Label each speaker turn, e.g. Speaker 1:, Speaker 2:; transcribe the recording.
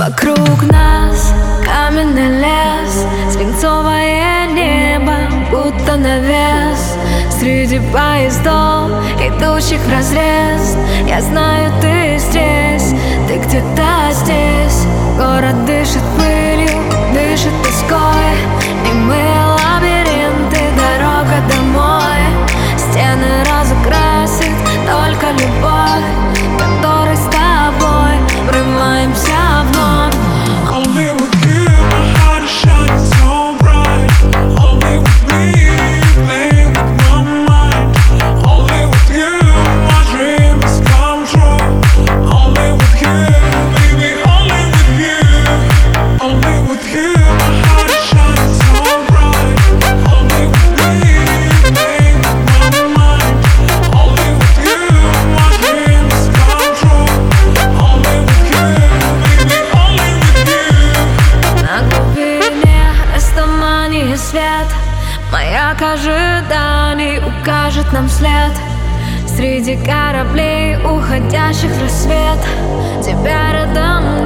Speaker 1: Вокруг нас каменный лес Свинцовое небо, будто навес. Среди поездов, идущих в разрез Я знаю, ты здесь, ты где-то здесь. Город дышит пылью, дышит тоской свет Маяк ожиданий укажет нам след. Среди кораблей, уходящих в рассвет. Тебя рядом